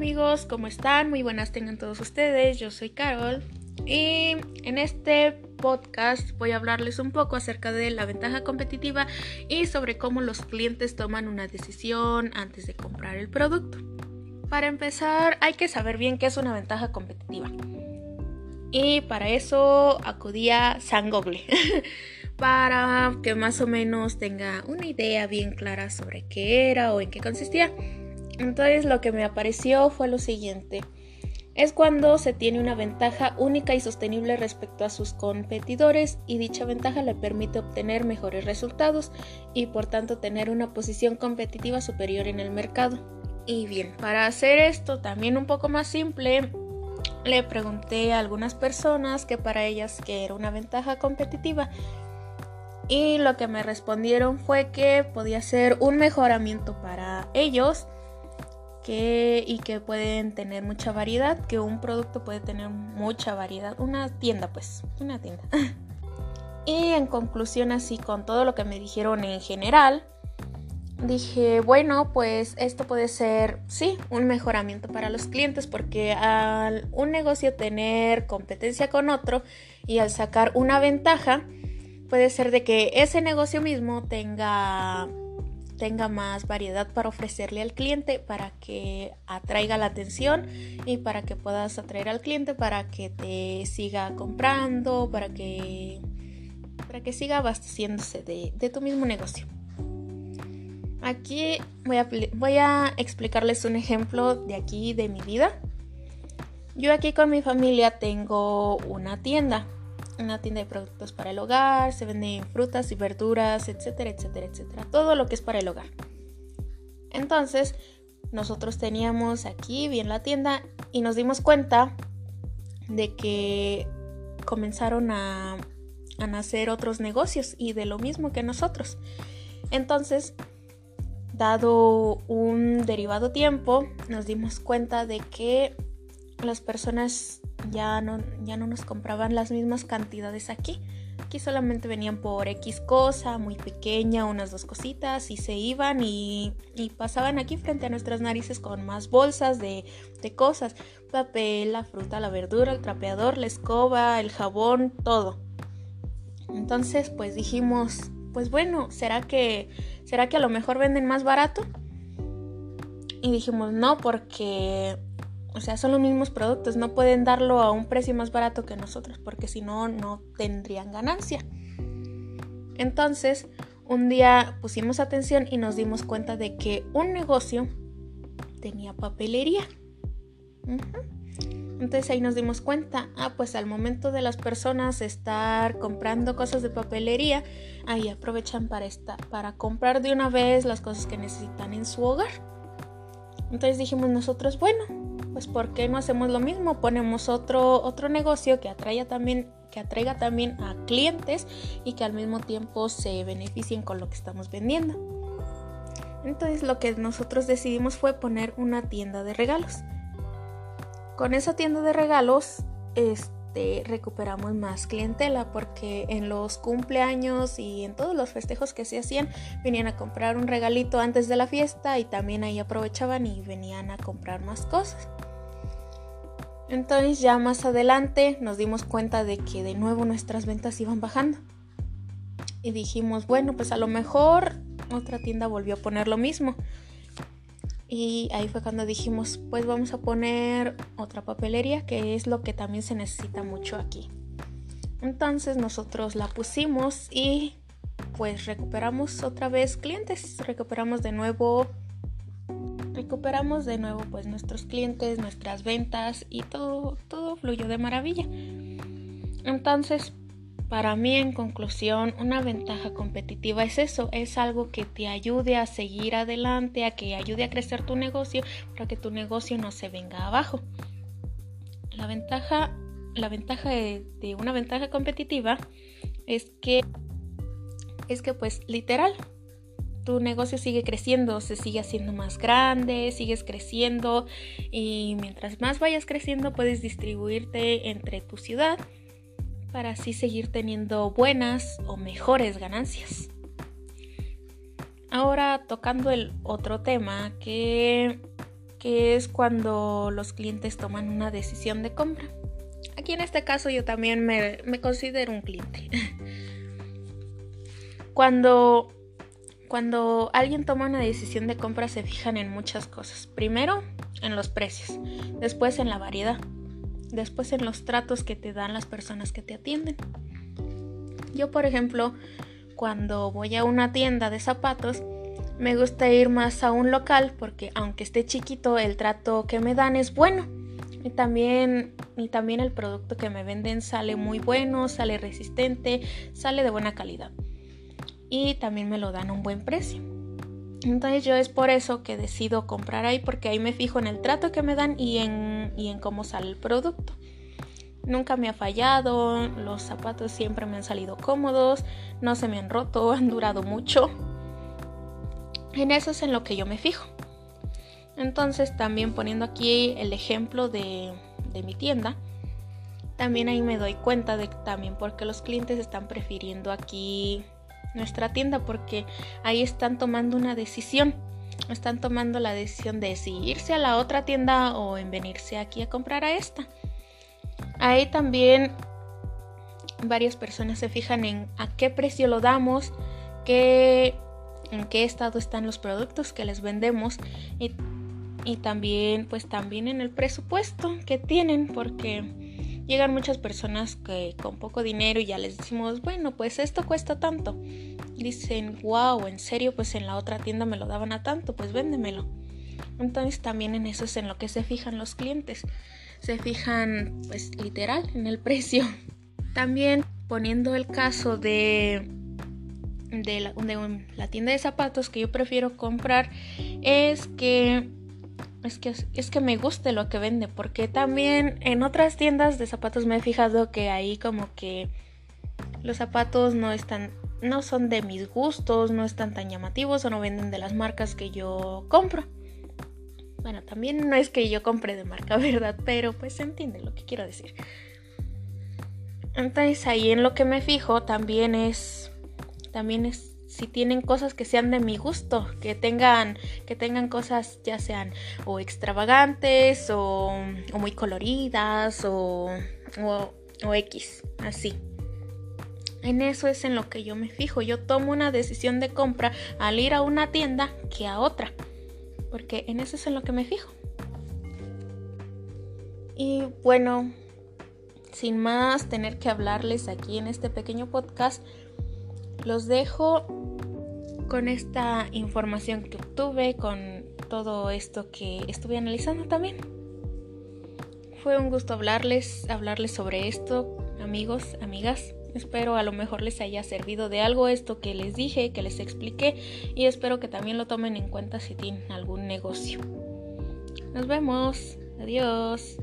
amigos, ¿cómo están? Muy buenas tengan todos ustedes. Yo soy Carol y en este podcast voy a hablarles un poco acerca de la ventaja competitiva y sobre cómo los clientes toman una decisión antes de comprar el producto. Para empezar, hay que saber bien qué es una ventaja competitiva. Y para eso acudí a San Google para que más o menos tenga una idea bien clara sobre qué era o en qué consistía. Entonces lo que me apareció fue lo siguiente. Es cuando se tiene una ventaja única y sostenible respecto a sus competidores y dicha ventaja le permite obtener mejores resultados y por tanto tener una posición competitiva superior en el mercado. Y bien, para hacer esto también un poco más simple, le pregunté a algunas personas que para ellas que era una ventaja competitiva y lo que me respondieron fue que podía ser un mejoramiento para ellos y que pueden tener mucha variedad, que un producto puede tener mucha variedad, una tienda pues, una tienda. y en conclusión así con todo lo que me dijeron en general, dije, bueno, pues esto puede ser, sí, un mejoramiento para los clientes porque al un negocio tener competencia con otro y al sacar una ventaja, puede ser de que ese negocio mismo tenga tenga más variedad para ofrecerle al cliente para que atraiga la atención y para que puedas atraer al cliente para que te siga comprando, para que, para que siga abasteciéndose de, de tu mismo negocio. Aquí voy a, voy a explicarles un ejemplo de aquí de mi vida. Yo aquí con mi familia tengo una tienda una tienda de productos para el hogar, se venden frutas y verduras, etcétera, etcétera, etcétera. Todo lo que es para el hogar. Entonces, nosotros teníamos aquí bien la tienda y nos dimos cuenta de que comenzaron a, a nacer otros negocios y de lo mismo que nosotros. Entonces, dado un derivado tiempo, nos dimos cuenta de que las personas ya no, ya no nos compraban las mismas cantidades aquí. Aquí solamente venían por X cosa, muy pequeña, unas dos cositas, y se iban y, pasaban aquí frente a nuestras narices con más bolsas de, de cosas. Papel, la fruta, la verdura, el trapeador, la escoba, el jabón, todo. Entonces, pues dijimos, pues bueno, ¿será que, ¿será que a lo mejor venden más barato? Y dijimos, no, porque o sea, son los mismos productos, no pueden darlo a un precio más barato que nosotros, porque si no, no tendrían ganancia. Entonces, un día pusimos atención y nos dimos cuenta de que un negocio tenía papelería. Entonces ahí nos dimos cuenta, ah, pues al momento de las personas estar comprando cosas de papelería, ahí aprovechan para, para comprar de una vez las cosas que necesitan en su hogar. Entonces dijimos nosotros, bueno, pues ¿por qué no hacemos lo mismo? Ponemos otro, otro negocio que atraiga también que atraiga también a clientes y que al mismo tiempo se beneficien con lo que estamos vendiendo. Entonces lo que nosotros decidimos fue poner una tienda de regalos. Con esa tienda de regalos, este, recuperamos más clientela porque en los cumpleaños y en todos los festejos que se hacían venían a comprar un regalito antes de la fiesta y también ahí aprovechaban y venían a comprar más cosas. Entonces ya más adelante nos dimos cuenta de que de nuevo nuestras ventas iban bajando. Y dijimos, bueno, pues a lo mejor otra tienda volvió a poner lo mismo. Y ahí fue cuando dijimos, pues vamos a poner otra papelería, que es lo que también se necesita mucho aquí. Entonces nosotros la pusimos y pues recuperamos otra vez clientes, recuperamos de nuevo recuperamos de nuevo pues nuestros clientes, nuestras ventas y todo, todo fluyó de maravilla. Entonces, para mí en conclusión, una ventaja competitiva es eso, es algo que te ayude a seguir adelante, a que ayude a crecer tu negocio para que tu negocio no se venga abajo. La ventaja, la ventaja de, una ventaja competitiva es que es que pues literal tu negocio sigue creciendo, se sigue haciendo más grande, sigues creciendo y mientras más vayas creciendo puedes distribuirte entre tu ciudad para así seguir teniendo buenas o mejores ganancias. Ahora tocando el otro tema que que es cuando los clientes toman una decisión de compra. Aquí en este caso yo también me, me considero un cliente. cuando, cuando alguien toma una decisión de compra se fijan en muchas cosas. Primero, en los precios, después en la variedad, después en los tratos que te dan las personas que te atienden. Yo, por ejemplo, cuando voy a una tienda de zapatos, me gusta ir más a un local porque aunque esté chiquito, el trato que me dan es bueno. Y también, y también el producto que me venden sale muy bueno, sale resistente, sale de buena calidad. Y también me lo dan a un buen precio. Entonces yo es por eso que decido comprar ahí porque ahí me fijo en el trato que me dan y en, y en cómo sale el producto. Nunca me ha fallado, los zapatos siempre me han salido cómodos, no se me han roto, han durado mucho. En eso es en lo que yo me fijo. Entonces también poniendo aquí el ejemplo de, de mi tienda, también ahí me doy cuenta de también porque los clientes están prefiriendo aquí nuestra tienda porque ahí están tomando una decisión. Están tomando la decisión de si irse a la otra tienda o en venirse aquí a comprar a esta. Ahí también varias personas se fijan en a qué precio lo damos, qué, en qué estado están los productos que les vendemos y, y también pues también en el presupuesto que tienen porque llegan muchas personas que con poco dinero y ya les decimos, bueno, pues esto cuesta tanto. Dicen, wow, en serio, pues en la otra tienda me lo daban a tanto, pues véndemelo. Entonces también en eso es en lo que se fijan los clientes. Se fijan, pues literal, en el precio. También poniendo el caso de, de, la, de la tienda de zapatos que yo prefiero comprar, es que es que, es que me guste lo que vende, porque también en otras tiendas de zapatos me he fijado que ahí como que los zapatos no están, no son de mis gustos, no están tan llamativos o no venden de las marcas que yo compro. Bueno, también no es que yo compre de marca, ¿verdad? Pero pues se entiende lo que quiero decir. Entonces ahí en lo que me fijo también es, también es si tienen cosas que sean de mi gusto, que tengan, que tengan cosas ya sean o extravagantes o, muy coloridas o, o, o X, así. En eso es en lo que yo me fijo. Yo tomo una decisión de compra al ir a una tienda que a otra. Porque en eso es en lo que me fijo. Y bueno, sin más tener que hablarles aquí en este pequeño podcast, los dejo con esta información que obtuve, con todo esto que estuve analizando también. Fue un gusto hablarles, hablarles sobre esto, amigos, amigas. Espero a lo mejor les haya servido de algo esto que les dije, que les expliqué y espero que también lo tomen en cuenta si tienen algún negocio. Nos vemos. Adiós.